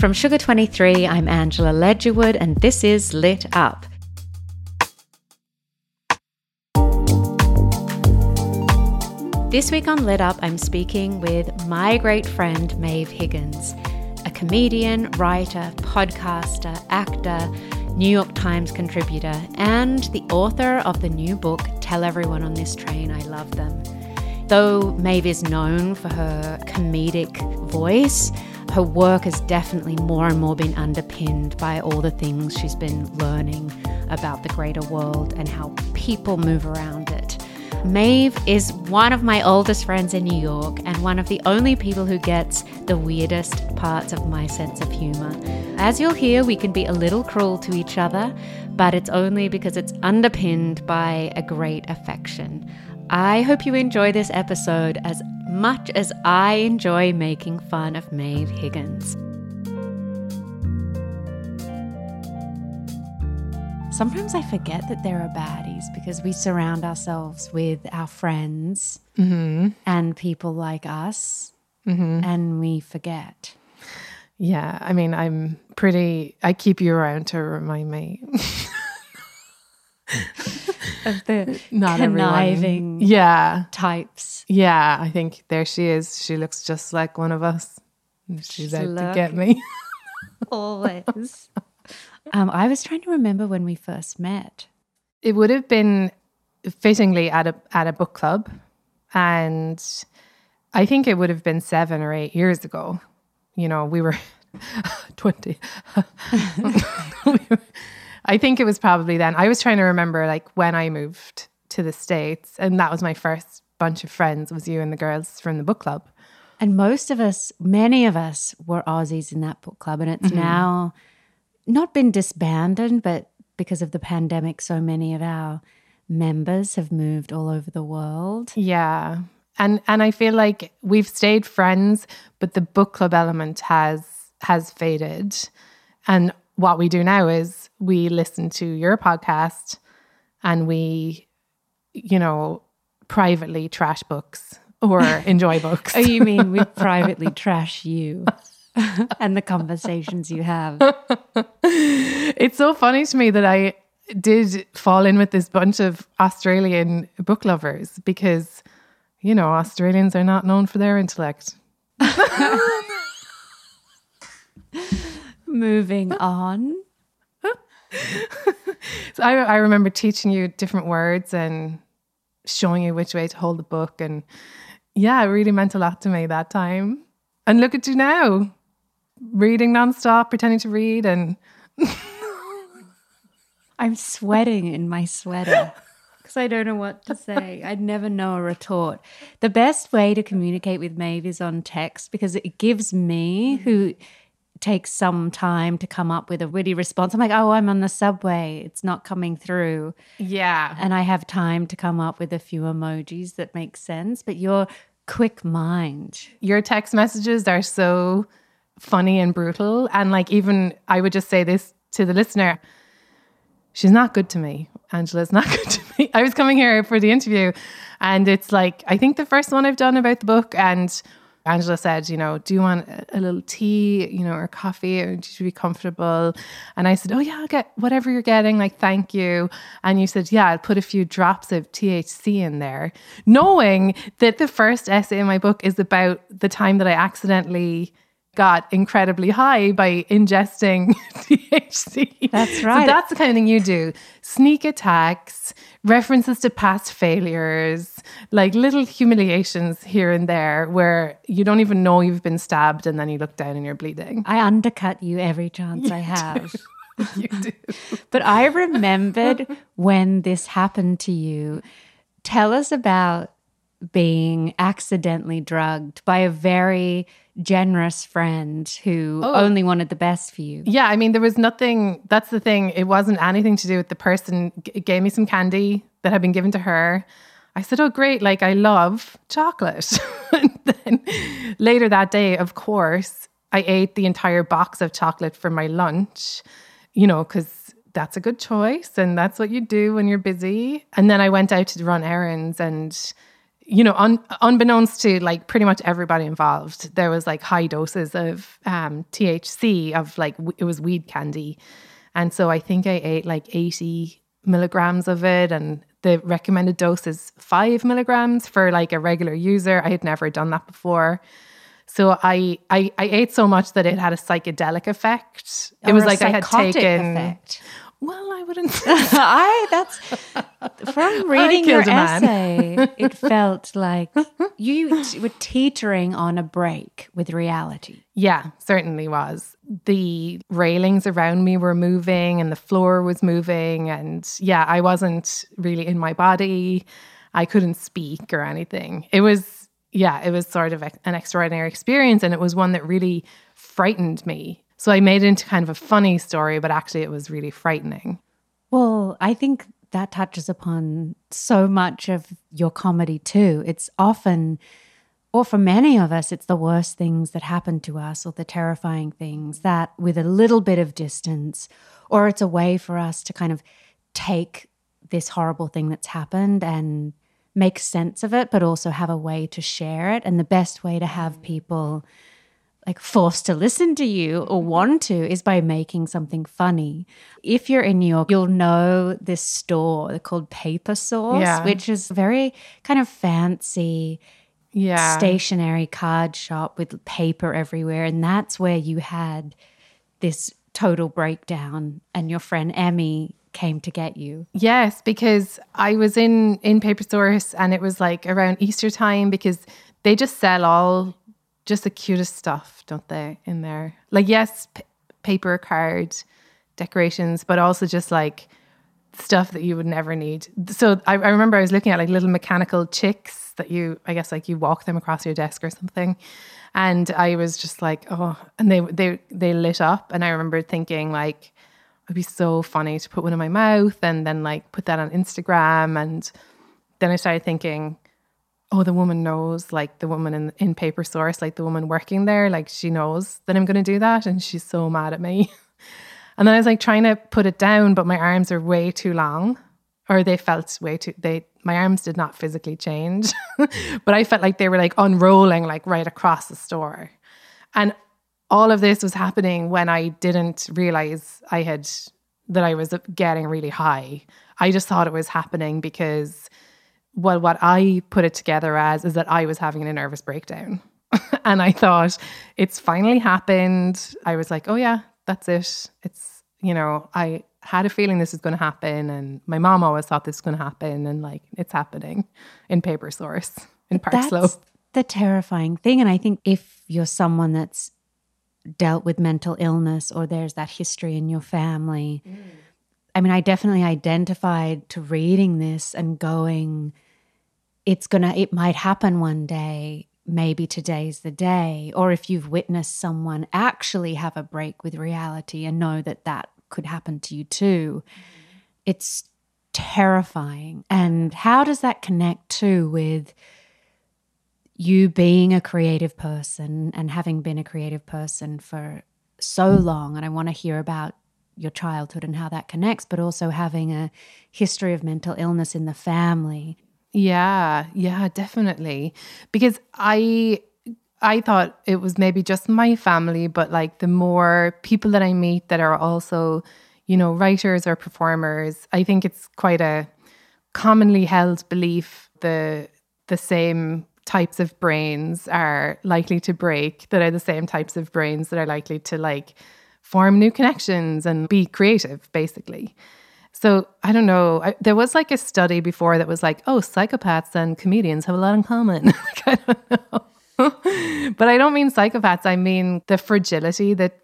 From Sugar 23, I'm Angela Ledgerwood, and this is Lit Up. This week on Lit Up, I'm speaking with my great friend Maeve Higgins, a comedian, writer, podcaster, actor, New York Times contributor, and the author of the new book, Tell Everyone on This Train I Love Them. Though Maeve is known for her comedic voice, her work has definitely more and more been underpinned by all the things she's been learning about the greater world and how people move around it. Maeve is one of my oldest friends in New York and one of the only people who gets the weirdest parts of my sense of humor. As you'll hear, we can be a little cruel to each other, but it's only because it's underpinned by a great affection. I hope you enjoy this episode as much as I enjoy making fun of Maeve Higgins. Sometimes I forget that there are baddies because we surround ourselves with our friends mm-hmm. and people like us, mm-hmm. and we forget. Yeah, I mean, I'm pretty. I keep you around to remind me. Of the Not everyone. conniving Yeah, types. yeah. I think there she is. She looks just like one of us. She's, She's out to get me. Always. um, I was trying to remember when we first met. it would have been fittingly at a at a book club, and I think it would have been seven or eight years ago. You know, we were twenty. We were- I think it was probably then. I was trying to remember like when I moved to the states, and that was my first bunch of friends. Was you and the girls from the book club? And most of us, many of us, were Aussies in that book club. And it's mm-hmm. now not been disbanded, but because of the pandemic, so many of our members have moved all over the world. Yeah. And and I feel like we've stayed friends, but the book club element has has faded. And what we do now is we listen to your podcast and we, you know, privately trash books or enjoy books. Oh, you mean we privately trash you and the conversations you have? it's so funny to me that I did fall in with this bunch of Australian book lovers because, you know, Australians are not known for their intellect. Moving on. So I, I remember teaching you different words and showing you which way to hold the book. And yeah, it really meant a lot to me that time. And look at you now, reading nonstop, pretending to read. And I'm sweating in my sweater because I don't know what to say. I'd never know a retort. The best way to communicate with Maeve is on text because it gives me, mm-hmm. who takes some time to come up with a witty response, I'm like, oh, I'm on the subway. It's not coming through. yeah, And I have time to come up with a few emojis that make sense. But your quick mind, your text messages are so funny and brutal. And like, even I would just say this to the listener she's not good to me. Angela's not good to me. I was coming here for the interview, and it's like, I think the first one I've done about the book, and Angela said, you know, do you want a little tea, you know, or coffee, or should be comfortable? And I said, oh yeah, I'll get whatever you're getting. Like, thank you. And you said, yeah, I'll put a few drops of THC in there, knowing that the first essay in my book is about the time that I accidentally got incredibly high by ingesting THC. That's right. So that's the kind of thing you do. Sneak attacks, references to past failures, like little humiliations here and there where you don't even know you've been stabbed and then you look down and you're bleeding. I undercut you every chance you I have. you do. but I remembered when this happened to you. Tell us about being accidentally drugged by a very generous friend who oh. only wanted the best for you. Yeah, I mean, there was nothing, that's the thing. It wasn't anything to do with the person. It gave me some candy that had been given to her. I said, Oh, great. Like, I love chocolate. and then later that day, of course, I ate the entire box of chocolate for my lunch, you know, because that's a good choice. And that's what you do when you're busy. And then I went out to run errands and you know, un, unbeknownst to like pretty much everybody involved, there was like high doses of um, THC of like w- it was weed candy, and so I think I ate like eighty milligrams of it, and the recommended dose is five milligrams for like a regular user. I had never done that before. So I, I I ate so much that it had a psychedelic effect. It was like I had taken effect. Well, I wouldn't. I that's from reading your essay. it felt like you were teetering on a break with reality. Yeah, certainly was. The railings around me were moving, and the floor was moving, and yeah, I wasn't really in my body. I couldn't speak or anything. It was yeah, it was sort of an extraordinary experience, and it was one that really frightened me so I made it into kind of a funny story, but actually it was really frightening. Well, I think that touches upon so much of your comedy too. It's often, or for many of us, it's the worst things that happen to us or the terrifying things that, with a little bit of distance, or it's a way for us to kind of take this horrible thing that's happened and make sense of it, but also have a way to share it. And the best way to have people like forced to listen to you or want to is by making something funny. If you're in New York, you'll know this store called Paper Source, yeah. which is very kind of fancy yeah. stationary card shop with paper everywhere. And that's where you had this total breakdown and your friend Emmy came to get you. Yes, because I was in in Paper Source and it was like around Easter time because they just sell all just the cutest stuff, don't they, in there? Like, yes, p- paper, card, decorations, but also just like stuff that you would never need. So I, I, remember I was looking at like little mechanical chicks that you, I guess, like you walk them across your desk or something. And I was just like, oh, and they they they lit up, and I remember thinking like, it'd be so funny to put one in my mouth and then like put that on Instagram, and then I started thinking oh, the woman knows, like the woman in, in Paper Source, like the woman working there, like she knows that I'm going to do that. And she's so mad at me. and then I was like trying to put it down, but my arms are way too long, or they felt way too, they, my arms did not physically change, but I felt like they were like unrolling, like right across the store. And all of this was happening when I didn't realize I had, that I was getting really high. I just thought it was happening because well, what I put it together as is that I was having a nervous breakdown. and I thought, it's finally happened. I was like, oh, yeah, that's it. It's, you know, I had a feeling this was going to happen. And my mom always thought this was going to happen. And like, it's happening in Paper Source in Park Slope. The terrifying thing. And I think if you're someone that's dealt with mental illness or there's that history in your family, mm. I mean, I definitely identified to reading this and going, it's gonna, it might happen one day. Maybe today's the day. Or if you've witnessed someone actually have a break with reality and know that that could happen to you too, mm-hmm. it's terrifying. And how does that connect too with you being a creative person and having been a creative person for so long? And I want to hear about your childhood and how that connects, but also having a history of mental illness in the family. Yeah, yeah, definitely. Because I I thought it was maybe just my family, but like the more people that I meet that are also, you know, writers or performers, I think it's quite a commonly held belief the the same types of brains are likely to break that are the same types of brains that are likely to like form new connections and be creative basically so I don't know. I, there was like a study before that was like, oh, psychopaths and comedians have a lot in common. like, I don't know. but I don't mean psychopaths. I mean the fragility that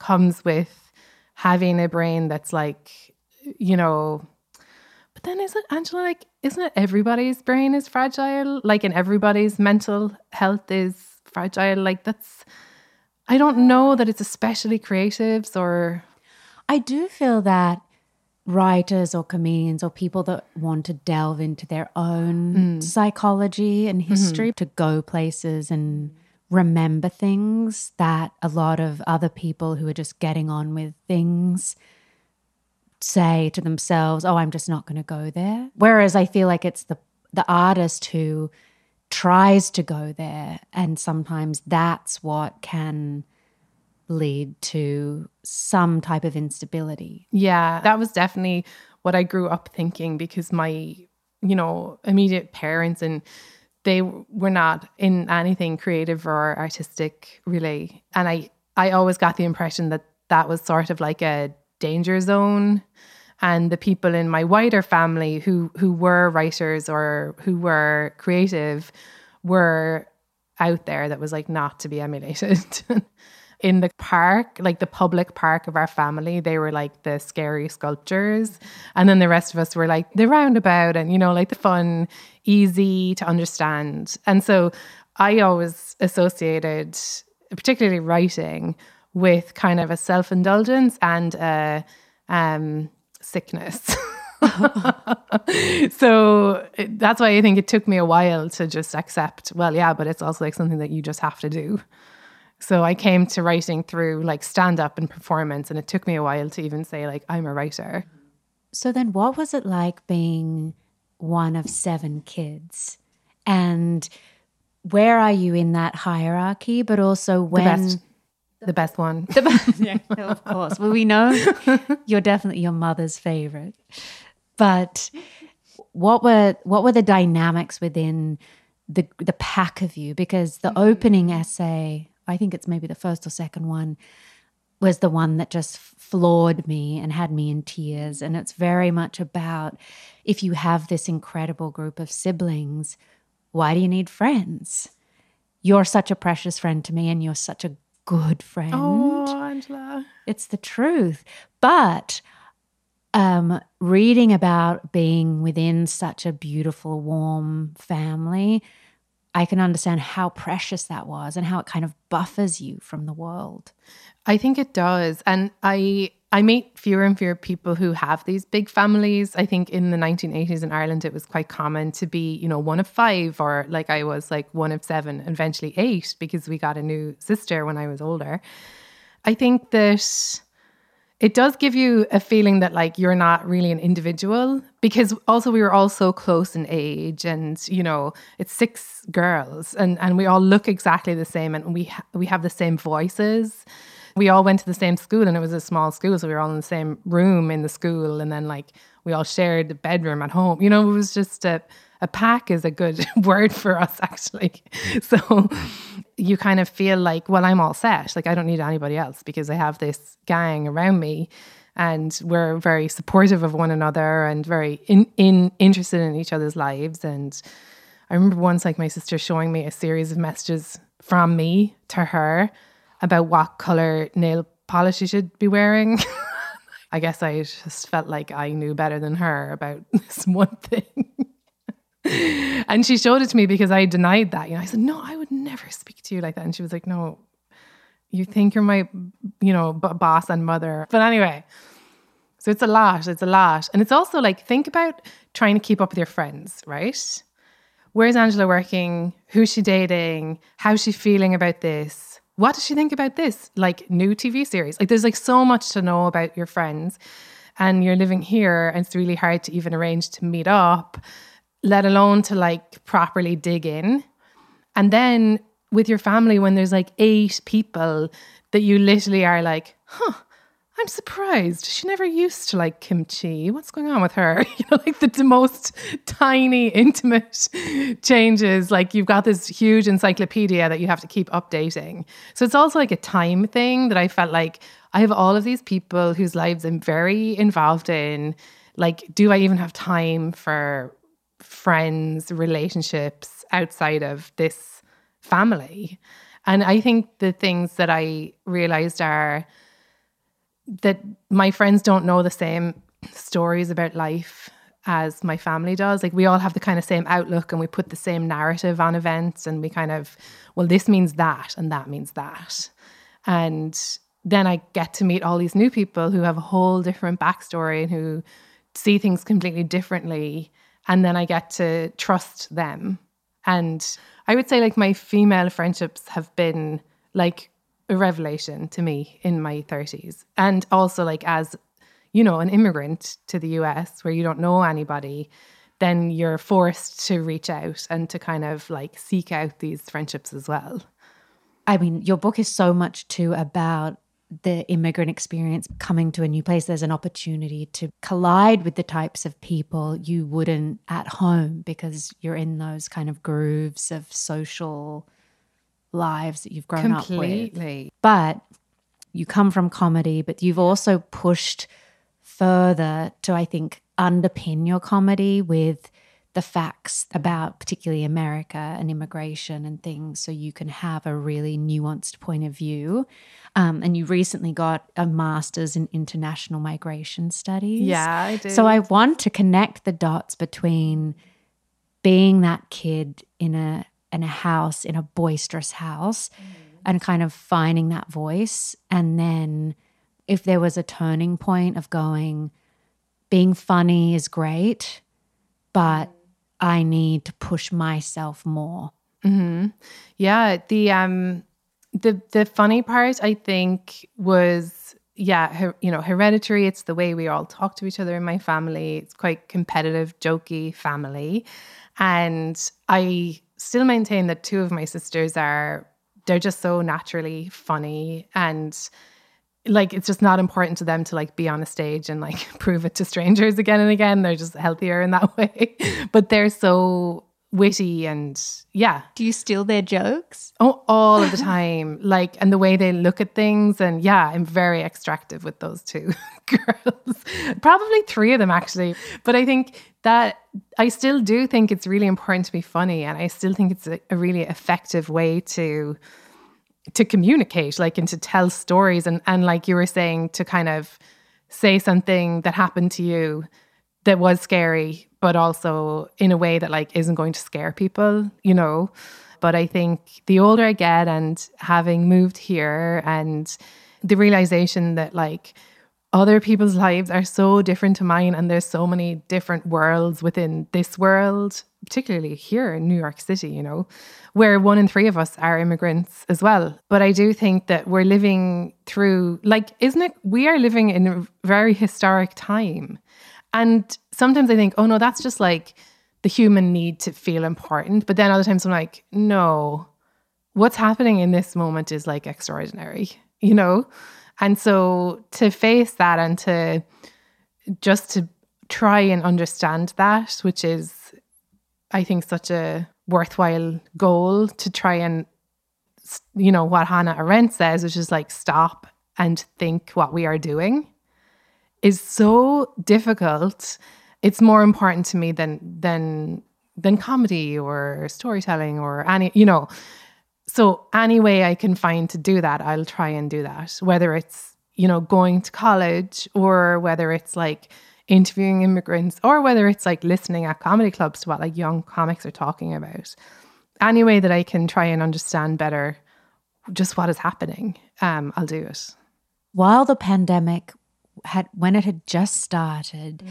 comes with having a brain that's like, you know. But then isn't Angela like, isn't it everybody's brain is fragile? Like, and everybody's mental health is fragile. Like, that's. I don't know that it's especially creatives or. I do feel that writers or comedians or people that want to delve into their own mm. psychology and mm-hmm. history mm-hmm. to go places and remember things that a lot of other people who are just getting on with things say to themselves, "Oh, I'm just not going to go there." Whereas I feel like it's the the artist who tries to go there and sometimes that's what can lead to some type of instability. Yeah, that was definitely what I grew up thinking because my, you know, immediate parents and they were not in anything creative or artistic really. And I I always got the impression that that was sort of like a danger zone and the people in my wider family who who were writers or who were creative were out there that was like not to be emulated. in the park, like the public park of our family, they were like the scary sculptures. And then the rest of us were like the roundabout and, you know, like the fun, easy to understand. And so I always associated, particularly writing, with kind of a self indulgence and a um, sickness. so that's why I think it took me a while to just accept, well, yeah, but it's also like something that you just have to do. So I came to writing through like stand up and performance, and it took me a while to even say, like, I'm a writer. So then, what was it like being one of seven kids? And where are you in that hierarchy? But also, when. The best, one. The best, yeah, of course. Well, we know you're definitely your mother's favorite. But what were what were the dynamics within the the pack of you? Because the mm-hmm. opening essay I think it's maybe the first or second one, was the one that just floored me and had me in tears. And it's very much about if you have this incredible group of siblings, why do you need friends? You're such a precious friend to me, and you're such a good friend. Oh, Angela. It's the truth. But um, reading about being within such a beautiful, warm family I can understand how precious that was and how it kind of buffers you from the world. I think it does. And I I meet fewer and fewer people who have these big families. I think in the 1980s in Ireland it was quite common to be, you know, one of 5 or like I was like one of 7, eventually 8 because we got a new sister when I was older. I think that it does give you a feeling that like you're not really an individual because also we were all so close in age and you know it's six girls and and we all look exactly the same and we ha- we have the same voices we all went to the same school and it was a small school so we were all in the same room in the school and then like we all shared the bedroom at home you know it was just a a pack is a good word for us actually so you kind of feel like, well, I'm all set. Like I don't need anybody else because I have this gang around me and we're very supportive of one another and very in, in interested in each other's lives. And I remember once like my sister showing me a series of messages from me to her about what color nail polish she should be wearing. I guess I just felt like I knew better than her about this one thing and she showed it to me because I denied that. You know, I said, no, I would never speak to you like that. And she was like, no, you think you're my, you know, b- boss and mother. But anyway, so it's a lot. It's a lot. And it's also like, think about trying to keep up with your friends, right? Where's Angela working? Who's she dating? How's she feeling about this? What does she think about this? Like new TV series. Like there's like so much to know about your friends. And you're living here and it's really hard to even arrange to meet up let alone to like properly dig in. And then with your family when there's like eight people that you literally are like, huh, I'm surprised. She never used to like kimchi. What's going on with her? You know, like the, the most tiny, intimate changes. Like you've got this huge encyclopedia that you have to keep updating. So it's also like a time thing that I felt like I have all of these people whose lives I'm very involved in. Like, do I even have time for friends, relationships outside of this family? And I think the things that I realized are that my friends don't know the same stories about life as my family does. Like we all have the kind of same outlook and we put the same narrative on events and we kind of, well, this means that and that means that. And then I get to meet all these new people who have a whole different backstory and who see things completely differently. And then I get to trust them. And I would say, like, my female friendships have been like a revelation to me in my 30s. And also, like, as you know, an immigrant to the US where you don't know anybody, then you're forced to reach out and to kind of like seek out these friendships as well. I mean, your book is so much too about the immigrant experience coming to a new place. There's an opportunity to collide with the types of people you wouldn't at home because you're in those kind of grooves of social lives that you've grown Completely. up with. But you come from comedy, but you've also pushed further to, I think, underpin your comedy with the facts about particularly America and immigration and things so you can have a really nuanced point of view. Um, and you recently got a master's in international migration studies. Yeah, I did. So I want to connect the dots between being that kid in a in a house, in a boisterous house, mm. and kind of finding that voice. And then if there was a turning point of going, being funny is great, but I need to push myself more. Mm-hmm. Yeah, the um, the the funny part I think was yeah, her, you know, hereditary. It's the way we all talk to each other in my family. It's quite competitive, jokey family, and I still maintain that two of my sisters are they're just so naturally funny and like it's just not important to them to like be on a stage and like prove it to strangers again and again. They're just healthier in that way. But they're so witty and yeah. Do you steal their jokes? Oh all of the time. Like and the way they look at things. And yeah i'm very extractive with those two girls. Probably three of them actually. But i think that I still do think it's really important to be funny, and I still think it's a, a really effective way to to communicate, like and to tell stories, and and like you were saying, to kind of say something that happened to you that was scary, but also in a way that like isn't going to scare people, you know. But I think the older I get, and having moved here, and the realization that like other people's lives are so different to mine and there's so many different worlds within this world particularly here in New York City you know where one in 3 of us are immigrants as well but i do think that we're living through like isn't it we are living in a very historic time and sometimes i think oh no that's just like the human need to feel important. But then other times i'm like no what's happening in this moment is like extraordinary you know? And so to face that and to just to try and understand that, which is, I think, such a worthwhile goal to try and, you know, what Hannah Arendt says, which is like stop and think what we are doing, is so difficult. It's more important to me than than than comedy or storytelling or any, you know, so any way I can find to do that, I'll try and do that. Whether it's, you know, going to college or whether it's like interviewing immigrants or whether it's like listening at comedy clubs to what like young comics are talking about. Any way that I can try and understand better just what is happening, um, I'll do it. While the pandemic had when it had just started, mm.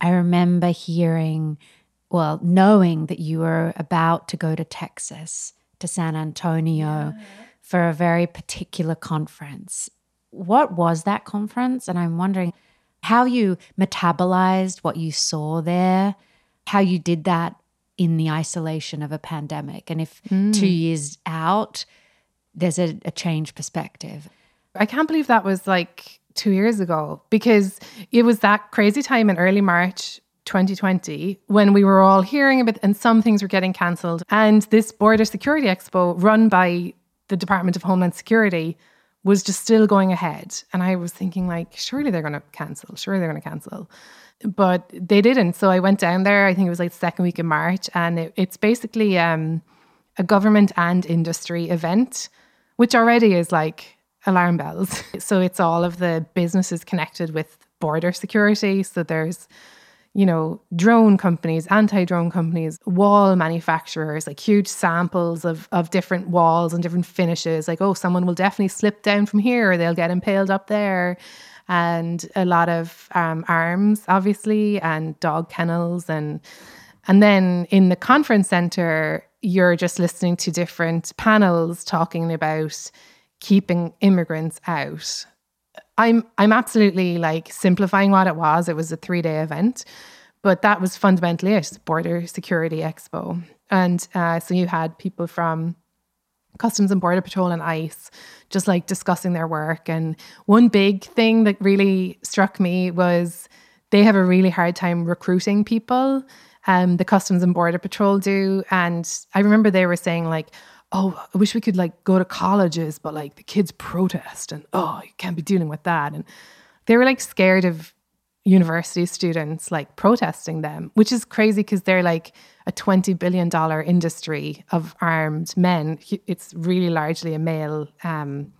I remember hearing, well, knowing that you were about to go to Texas to San Antonio yeah. for a very particular conference. What was that conference? And I'm wondering how you metabolized what you saw there, how you did that in the isolation of a pandemic. And if mm. two years out, there's a, a change perspective. I can't believe that was like two years ago because it was that crazy time in early March 2020 when we were all hearing about and some things were getting cancelled. And this border security expo run by the Department of Homeland Security was just still going ahead. And I was thinking, like, surely they're going to cancel. Surely they're going to cancel. But they didn't. So I went down there, I think it was like second week of March. And it, it's basically um, a government and industry event, which already is like alarm bells. so it's all of the businesses connected with border security. So there's you know, drone companies, anti-drone companies, wall manufacturers, like huge samples of of different walls and different finishes. Like, oh, someone will definitely slip down from here, or they'll get impaled up there. And a lot of um, arms, obviously, and dog kennels, and and then in the conference center, you're just listening to different panels talking about keeping immigrants out I'm I'm absolutely like simplifying what it was. It was a three day event, but that was fundamentally it: Border Security Expo, and uh, so you had people from Customs and Border Patrol and ICE just like discussing their work. And one big thing that really struck me was they have a really hard time recruiting people. Um, the Customs and Border Patrol do, and I remember they were saying like oh, I wish we could like go to colleges, but like the kids protest and oh, you can't be dealing with that. And they were like scared of university students like protesting them, which is crazy because they're like a $20 billion industry of armed men. It's really largely a male um,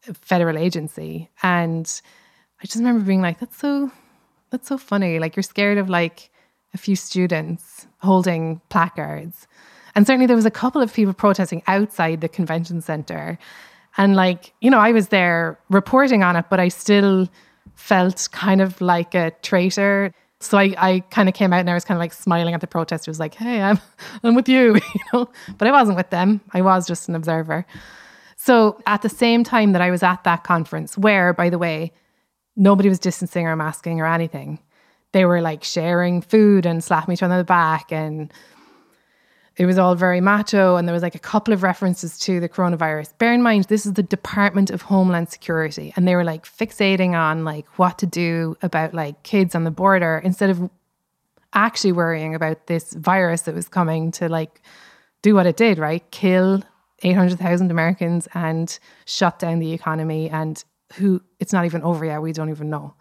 federal agency. And I just remember being like, that's so, that's so funny. Like you're scared of like a few students holding placards and certainly there was a couple of people protesting outside the convention center. And like, you know, I was there reporting on it, but I still felt kind of like a traitor. So I, I kind of came out and I was kind of like smiling at the protesters, like, hey, I'm I'm with you, you know. But I wasn't with them. I was just an observer. So at the same time that I was at that conference, where, by the way, nobody was distancing or masking or anything, they were like sharing food and slapping each other on the back and it was all very macho and there was like a couple of references to the coronavirus. Bear in mind, this is the Department of Homeland Security and they were like fixating on like what to do about like kids on the border instead of actually worrying about this virus that was coming to like do what it did, right? Kill 800,000 Americans and shut down the economy and who it's not even over yet, we don't even know.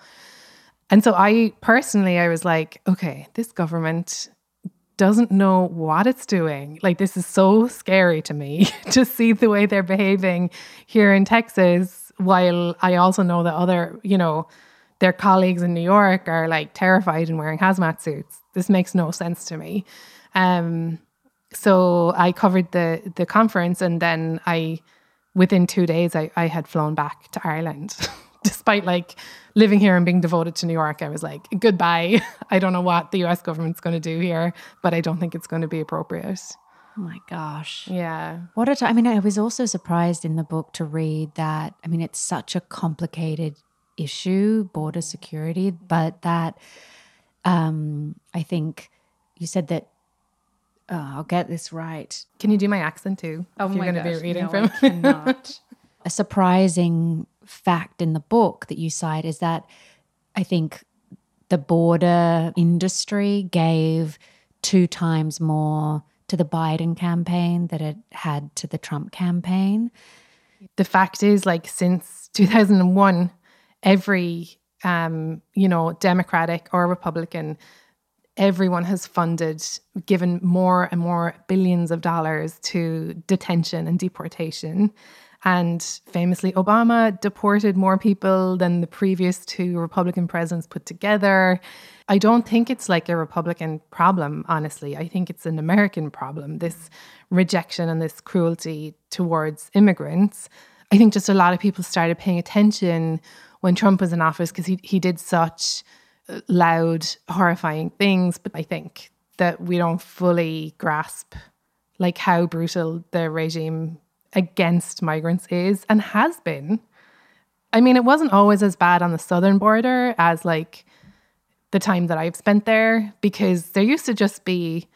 And so I personally I was like, okay, this government doesn't know what it's doing. Like, this is so scary to me to see the way they're behaving here in Texas, while I also know that other, you know, their colleagues in New York are like terrified and wearing hazmat suits. This makes no sense to me. Um, so I covered the the conference and then I within two days I, I had flown back to Ireland. Despite like living here and being devoted to New York, I was like, goodbye. I don't know what the US government's going to do here, but I don't think it's going to be appropriate. Oh my gosh. Yeah. What a time. I mean, I was also surprised in the book to read that, I mean, it's such a complicated issue, border security, but that um, I think you said that oh, I'll get this right. Can you do my accent too? Oh, you're going to be reading no, from. I cannot. a surprising fact in the book that you cite is that I think the border industry gave two times more to the Biden campaign that it had to the Trump campaign. The fact is, like, since 2001, every, um, you know, Democratic or Republican, everyone has funded, given more and more billions of dollars to detention and deportation. And famously, Obama deported more people than the previous two Republican presidents put together. I don't think it's like a Republican problem, honestly. I think it's an American problem, this rejection and this cruelty towards immigrants. I think just a lot of people started paying attention when Trump was in office because he, he did such uh, loud, horrifying things. But I think that we don't fully grasp like how brutal the regime against migrants is and has been. I mean, it wasn't always as bad on the southern border as like the time that I've spent there because there used to just be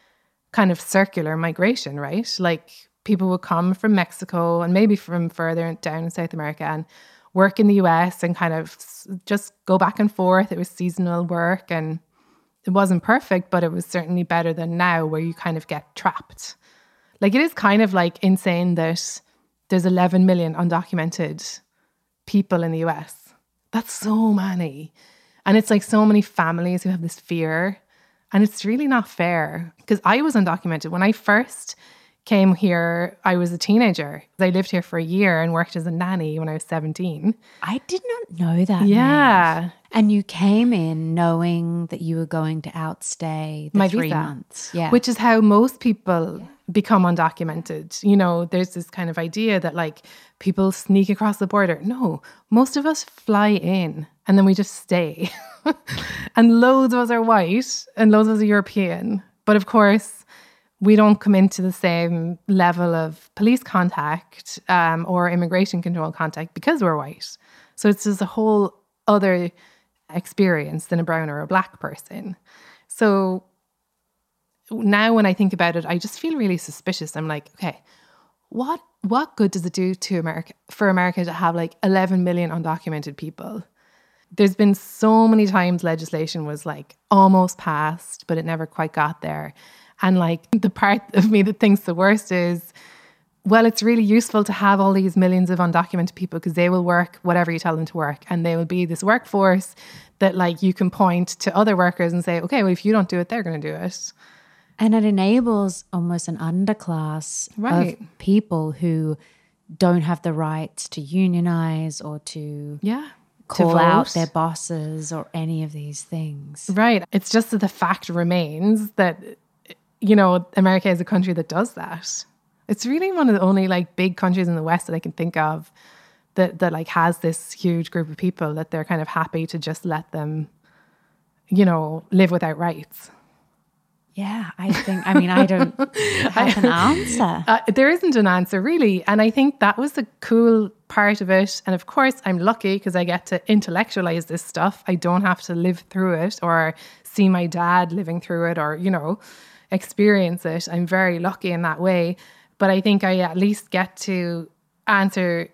kind of circular migration, right? Like people would come from Mexico and maybe from further down in South America and work in the US and kind of just go back and forth. It was seasonal work and it wasn't perfect, but it was certainly better than now where you kind of get trapped. Like it is kind of like insane that there's 11 million undocumented people in the US. That's so many. And it's like so many families who have this fear. And it's really not fair because I was undocumented. When I first came here, I was a teenager. I lived here for a year and worked as a nanny when I was 17. I did not know that. Yeah. And you came in knowing that you were going to outstay the My three visa. months. Yeah. Which is how most people become undocumented. You know, there's this kind of idea that like people sneak across the border. No, most of us fly in and then we just stay. and loads of us are white and loads of us are European. But of course, we don't come into the same level of police contact um, or immigration control contact because we're white. So it's just a whole other experience than a brown or a black person. So now when I think about it, I just feel really suspicious. I'm like, okay, what what good does it do to America for America to have like 11 million undocumented people? There's been so many times legislation was like almost passed, but it never quite got there. And like the part of me that thinks the worst is, well, it's really useful to have all these millions of undocumented people because they will work whatever you tell them to work. And they will be this workforce that like you can point to other workers and say, okay, well, if you don't do it, they're going to do it. And it enables almost an underclass Right. of people who don't have the rights to unionize or to Yeah. call to out their bosses or any of these things. Right. It's just that the fact remains that, you know, America is a country that does that. It's really one of the only like big countries in the West that I can think of that, that like has this huge group of people that they're kind of happy to just let them, you know, live without rights. Yeah, I think, I mean, I don't have an answer. Uh, there isn't an answer really. And I think that was the cool part of it. And of course, I'm lucky because I get to intellectualize this stuff. I don't have to live through it or see my dad living through it or, you know, experience it. I'm very lucky in that way. But I think I at least get to answer,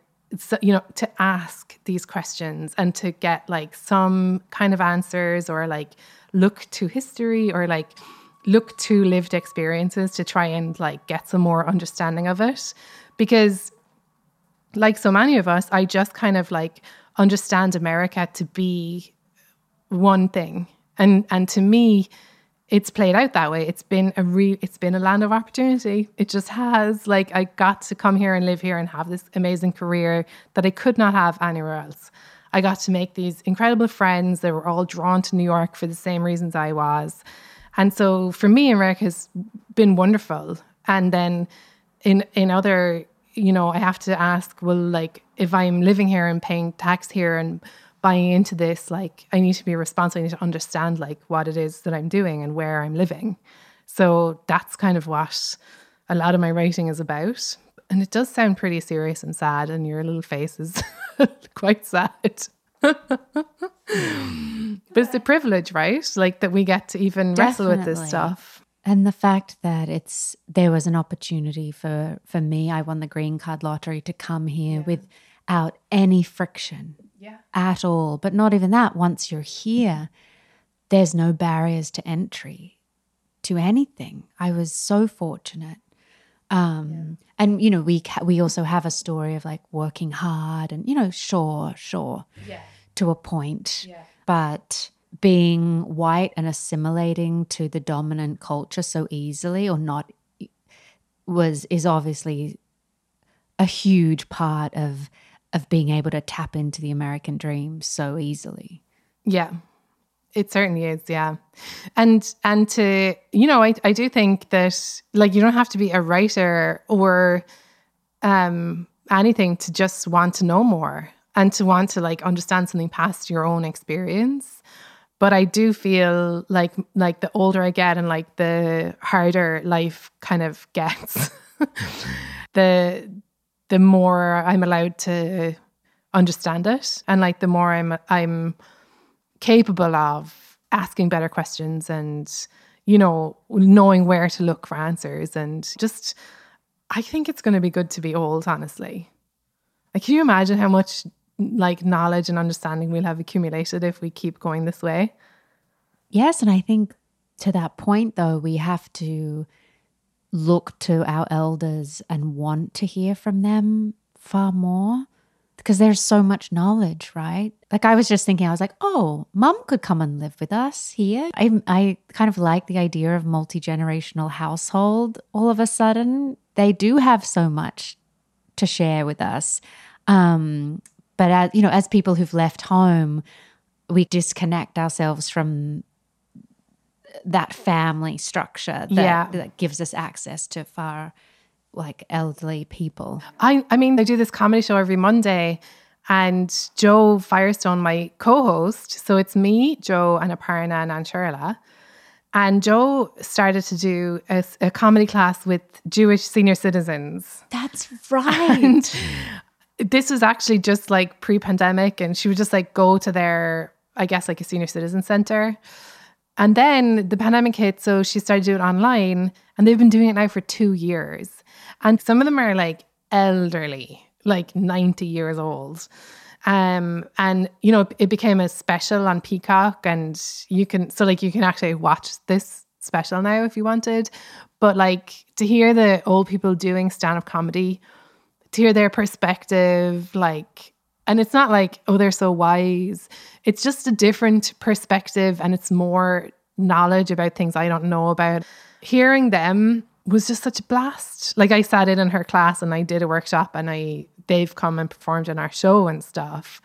you know, to ask these questions and to get like some kind of answers or like look to history or like look to lived experiences to try and like get some more understanding of it. Because like so many of us i just kind of like understand america to be one thing. And and to me it's played out that way. It's been a real it's been a land of opportunity. It just has. Like i got to come here and live here and have this amazing career that i could not have anywhere else. I got to make these incredible friends. That were all drawn to new york for the same reasons i was and so for me, America has been wonderful. And then in in other, you know, I have to ask, well, like if I'm living here and paying tax here and buying into this, like I need to be responsible. I need to understand like what it is that I'm doing and where I'm living. So that's kind of what a lot of my writing is about. And it does sound pretty serious and sad, and your little face is quite sad. But it's a privilege, right? Like that we get to even wrestle with this stuff. And the fact that it's there was an opportunity for for me, I won the green card lottery to come here without any friction Yeah. at all. But not even that. Once you're here, there's no barriers to entry to anything. I was so fortunate. Um, And you know, we ca- we also have a story of like working hard, and you know, sure, sure, to a point, but being white and assimilating to the dominant culture so easily or not was is obviously a huge part of of being able to tap into the American dream so easily. Yeah. It certainly is, yeah. And and to you know, I, I do think that like you don't have to be a writer or um anything to just want to know more and to want to like understand something past your own experience. But I do feel like like the older I get and like the harder life kind of gets, the the more I'm allowed to understand it. And like the more I'm I'm capable of asking better questions and you know, knowing where to look for answers and just I think it's going to be good to be old, honestly. Like, can you imagine how much like knowledge and understanding we'll have accumulated if we keep going this way? Yes, and I think to that point though, we have to look to our elders and want to hear from them far more because there's so much knowledge, right? Like I was just thinking, I was like, oh, mum could come and live with us here. I, I kind of like the idea of multi generational household all of a sudden. They do have so much to share with us. Um, but as you know, as people who've left home, we disconnect ourselves from that family structure that, Yeah. that gives us access to far like elderly people. I I mean, they do this comedy show every Monday, and Joe Firestone, my co-host, so it's me, Joe, and Aparna Nancherla. And Joe started to do a, a comedy class with Jewish senior citizens. That's right. This was actually just like pre-pandemic, and she would just like go to their, I guess, like a senior citizen center. And then the pandemic hit, so she started doing it online, and they've been doing it now for two years. And some of them are like elderly, like 90 years old. Um, and you know, it became a special on Peacock, and you can so like you can actually watch this special now if you wanted. But like to hear the old people doing stand-up comedy, to hear their perspective, like and it's not like, oh, they're so wise. It's just a different perspective and it's more knowledge about things I don't know about. Hearing them was just such a blast. Like I sat in in her class and I did a workshop and I they've come and performed in our show and stuff.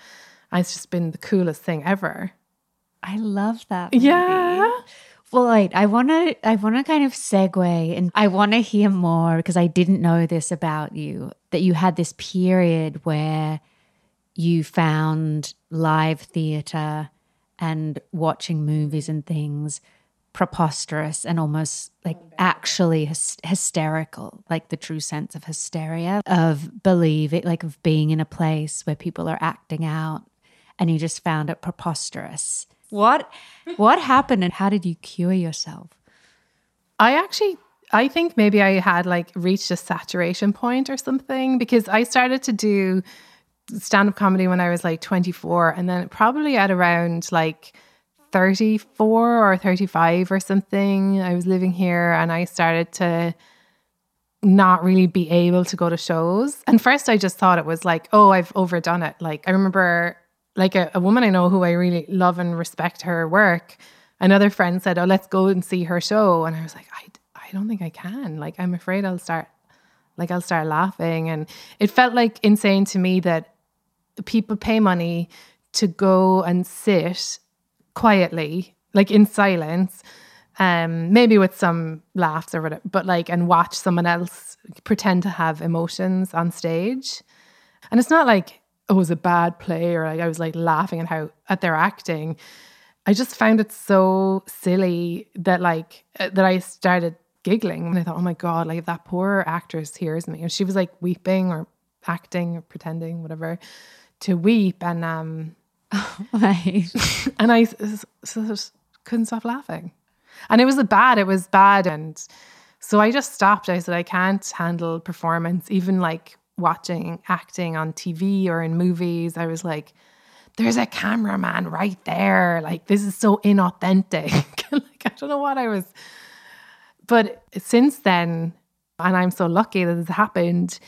And it's just been the coolest thing ever. I love that. Yeah. movie. Well, wait, I want to I want to kind of segue and I want to hear more because I didn't know this about you that you had this period where you found live theater and watching movies and things preposterous and almost like actually hys- hysterical, like the true sense of hysteria, of believing, like of being in a place where people are acting out and you just found it preposterous. What what happened and how did you cure yourself? I actually I think maybe I had like reached a saturation point or something because I started to do stand up comedy when I was like 24 and then probably at around like 34 or 35 or something I was living here and I started to not really be able to go to shows. And first I just thought it was like, oh, I've overdone it. Like I remember like a, a woman I know who I really love and respect her work. Another friend said, "Oh, let's go and see her show." And I was like, "I I don't think I can. Like I'm afraid I'll start like I'll start laughing." And it felt like insane to me that people pay money to go and sit quietly, like in silence, um, maybe with some laughs or whatever, but like and watch someone else pretend to have emotions on stage. And it's not like oh, it was a bad play or like I was like laughing at how at their acting. I just found it so silly that like uh, that I started giggling and I thought, oh my god, like if that poor actress hears me, and she was like weeping or acting or pretending, whatever, to weep, and um, Right. and I s- s- s- couldn't stop laughing. And it was a bad. It was bad. And so I just stopped. I said, I can't handle performance, even like watching acting on TV or in movies. I was like, there's a cameraman right there. Like, this is so inauthentic. like, I don't know what I was. But since then, and I'm so lucky that this happened,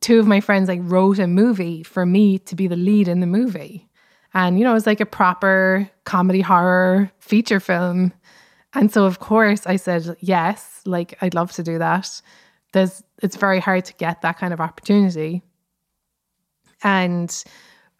two of my friends like wrote a movie for me to be the lead in the movie. And, you know, it was like a proper comedy horror feature film. And so, of course, I said, yes, like, I'd love to do that. There's, it's very hard to get that kind of opportunity. And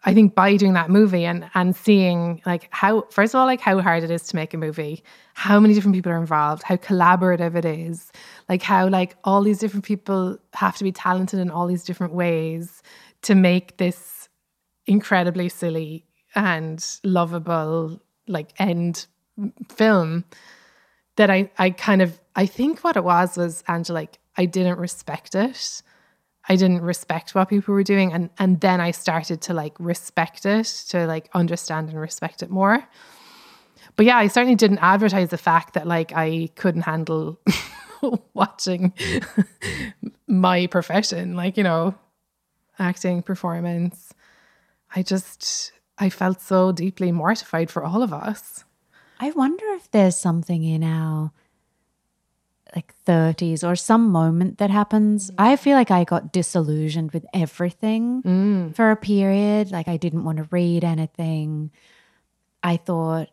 I think by doing that movie and, and seeing like how, first of all, like how hard it is to make a movie, how many different people are involved, how collaborative it is, like how like all these different people have to be talented in all these different ways to make this incredibly silly and lovable like end film that I I kind of I think what it was was Angela like I didn't respect it. I didn't respect what people were doing and and then I started to like respect it to like understand and respect it more. but yeah, I certainly didn't advertise the fact that like I couldn't handle watching my profession, like, you know, acting, performance. I just, I felt so deeply mortified for all of us. I wonder if there's something in our like 30s or some moment that happens. I feel like I got disillusioned with everything Mm. for a period. Like I didn't want to read anything. I thought,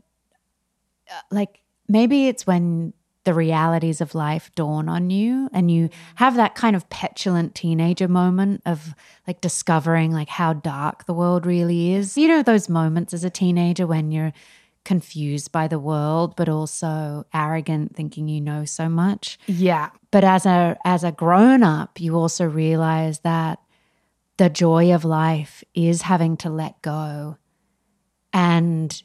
uh, like, maybe it's when the realities of life dawn on you and you have that kind of petulant teenager moment of like discovering like how dark the world really is. You know, those moments as a teenager when you're confused by the world, but also arrogant, thinking you know so much Yeah. but as a as a grown up you also realize that the joy of life is having to let go and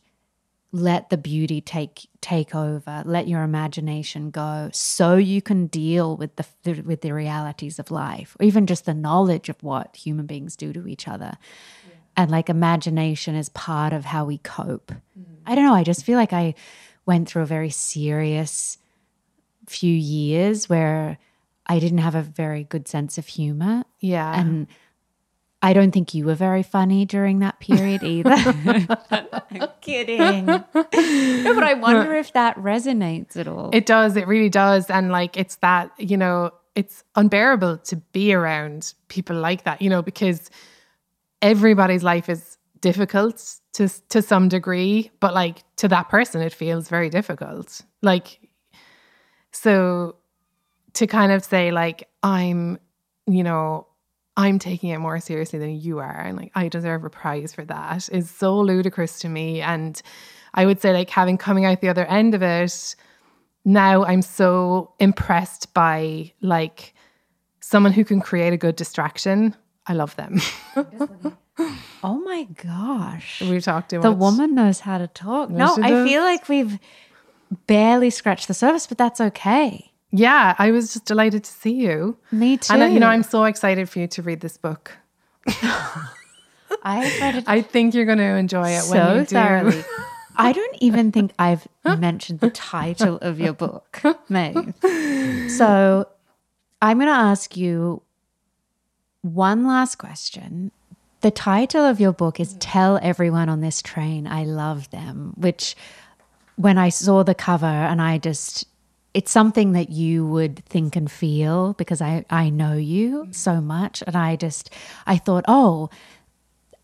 let the beauty take take over let your imagination go so you can deal with the with the realities of life or even just the knowledge of what human beings do to each other and like imagination is part of how we cope i don't know i just feel like i went through a very serious few years where I didn't have a very good sense of humor. Yeah. And I don't think you were very funny during that period either. I'm kidding. no, but I wonder if that resonates at all. It does. It really does. And like, it's that, you know, it's unbearable to be around people like that, you know, because everybody's life is difficult to to some degree, but like to that person it feels very difficult. Like so to kind of say like I'm, you know, I'm taking it more seriously than you are and like I deserve a prize for that is so ludicrous to me and I would say like having coming out the other end of it now I'm so impressed by like someone who can create a good distraction. I love them. oh my gosh. We've talked too The woman knows how to talk. Yes, no, I does. feel like we've barely scratched the surface, but that's okay. Yeah, I was just delighted to see you. Me too. And uh, you know, I'm so excited for you to read this book. I've read it I think you're going to enjoy it when so you do. thoroughly. I don't even think I've mentioned the title of your book, Maeve. So I'm going to ask you one last question. The title of your book is Tell Everyone on This Train I Love Them, which when I saw the cover and I just it's something that you would think and feel because I, I know you so much and I just I thought, oh,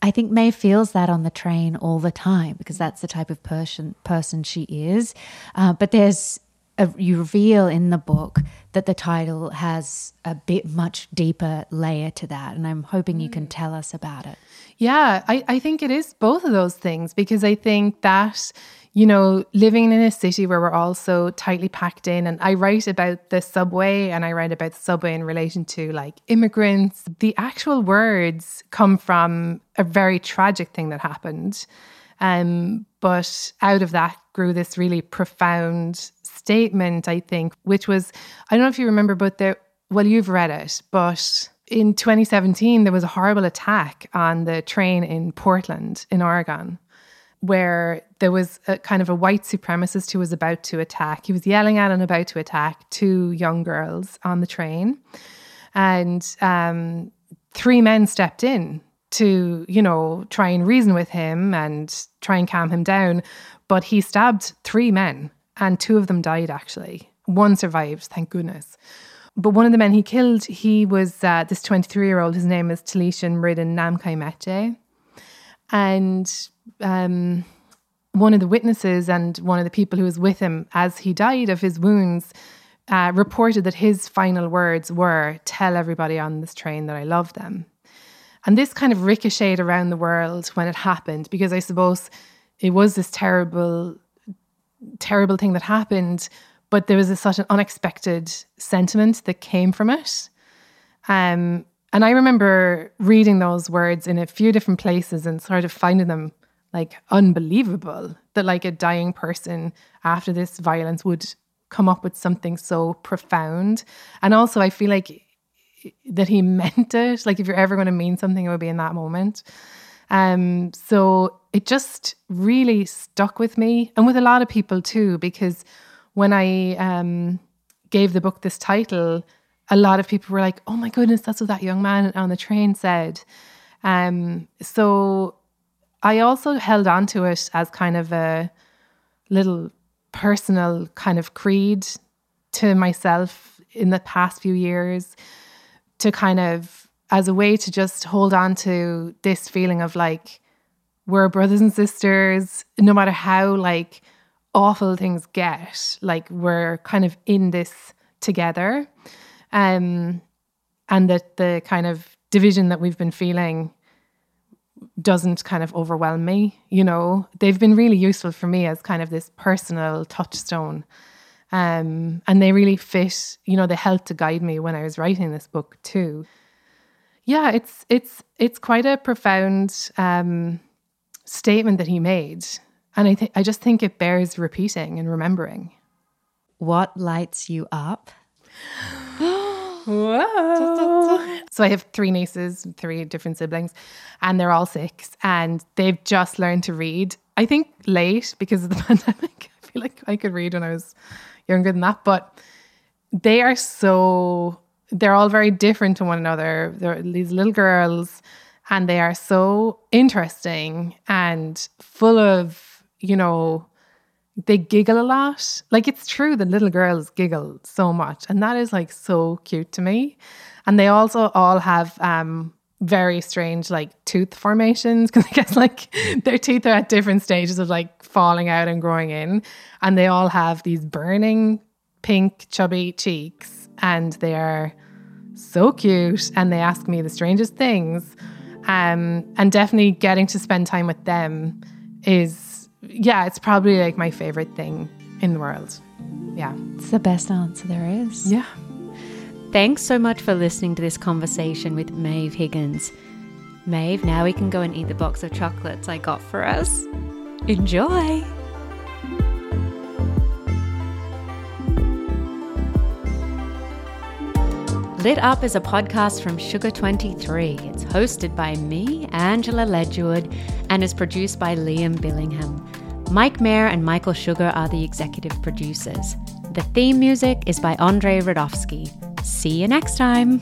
I think Maeve feels that on the train all the time because that's the type of person person she is. Uh, but there's a, you reveal in the book that the title has a bit much deeper layer to that, and I'm hoping you can tell us about it. Yeah, I, I think it is both of those things because I think that, you know, living in a city where we're all so tightly packed in, and I write about the subway and I write about the subway in relation to like immigrants. The actual words come from a very tragic thing that happened. Um, but out of that grew this really profound statement, I think, which was I don't know if you remember, but there, well, you've read it, but in 2017, there was a horrible attack on the train in Portland, in Oregon, where there was a kind of a white supremacist who was about to attack. He was yelling at and about to attack two young girls on the train. And um, three men stepped in to, you know, try and reason with him and try and calm him down. But he stabbed three men, and two of them died actually. One survived, thank goodness. But one of the men he killed, he was uh, this 23 year old. His name is Taliesin Myrddin Namkai-Meche. And um, one of the witnesses and one of the people who was with him as he died of his wounds uh, reported that his final words were, Tell everybody on this train that I love them. And this kind of ricocheted around the world when it happened because I suppose it was this terrible, terrible thing that happened, but there was a, such an unexpected sentiment that came from it. Um, and I remember reading those words in a few different places and sort of finding them like unbelievable that like a dying person after this violence would come up with something so profound. And also I feel like that he meant it. Like if you're ever going to mean something, it would be in that moment. Um, so it just really stuck with me and with a lot of people too, because when I um, gave the book this title, a lot of people were like, oh my goodness, that's what that young man on the train said. Um, so I also held on to it as kind of a little personal kind of creed to myself in the past few years to kind of as a way to just hold on to this feeling of like we're brothers and sisters no matter how like awful things get like we're kind of in this together. Um and that the kind of division that we've been feeling doesn't kind of overwhelm me you know? They've been really useful for me as kind of this personal touchstone. Um, and they really fit you know they helped to guide me when i was writing this book too yeah it's it's it's quite a profound um, statement that he made and i think i just think it bears repeating and remembering what lights you up Whoa. So I have three nieces, three different siblings, and they're all six, and they've just learned to read. I think late because of the pandemic. I feel like I could read when I was younger than that, but they are so they're all very different to one another. They're these little girls, and they are so interesting and full of, you know, they giggle a lot. Like it's true that little girls giggle so much, and that is like so cute to me. And they also all have um, very strange like tooth formations because I guess like their teeth are at different stages of like falling out and growing in, and they all have these burning pink chubby cheeks, and they are so cute, and they ask me the strangest things. Um, and definitely getting to spend time with them is yeah, it's probably like my favorite thing in the world. Yeah. It's the best answer there is. Yeah. Thanks so much for listening to this conversation with Maeve Higgins. Maeve, now we can go and eat the box of chocolates I got for us. Enjoy! Lit Up is a podcast from Sugar 23. It's hosted by me, Angela Ledgerwood, and is produced by Liam Billingham. Mike Mayer and Michael Sugar are the executive producers. The theme music is by Andre Radovsky. See you next time.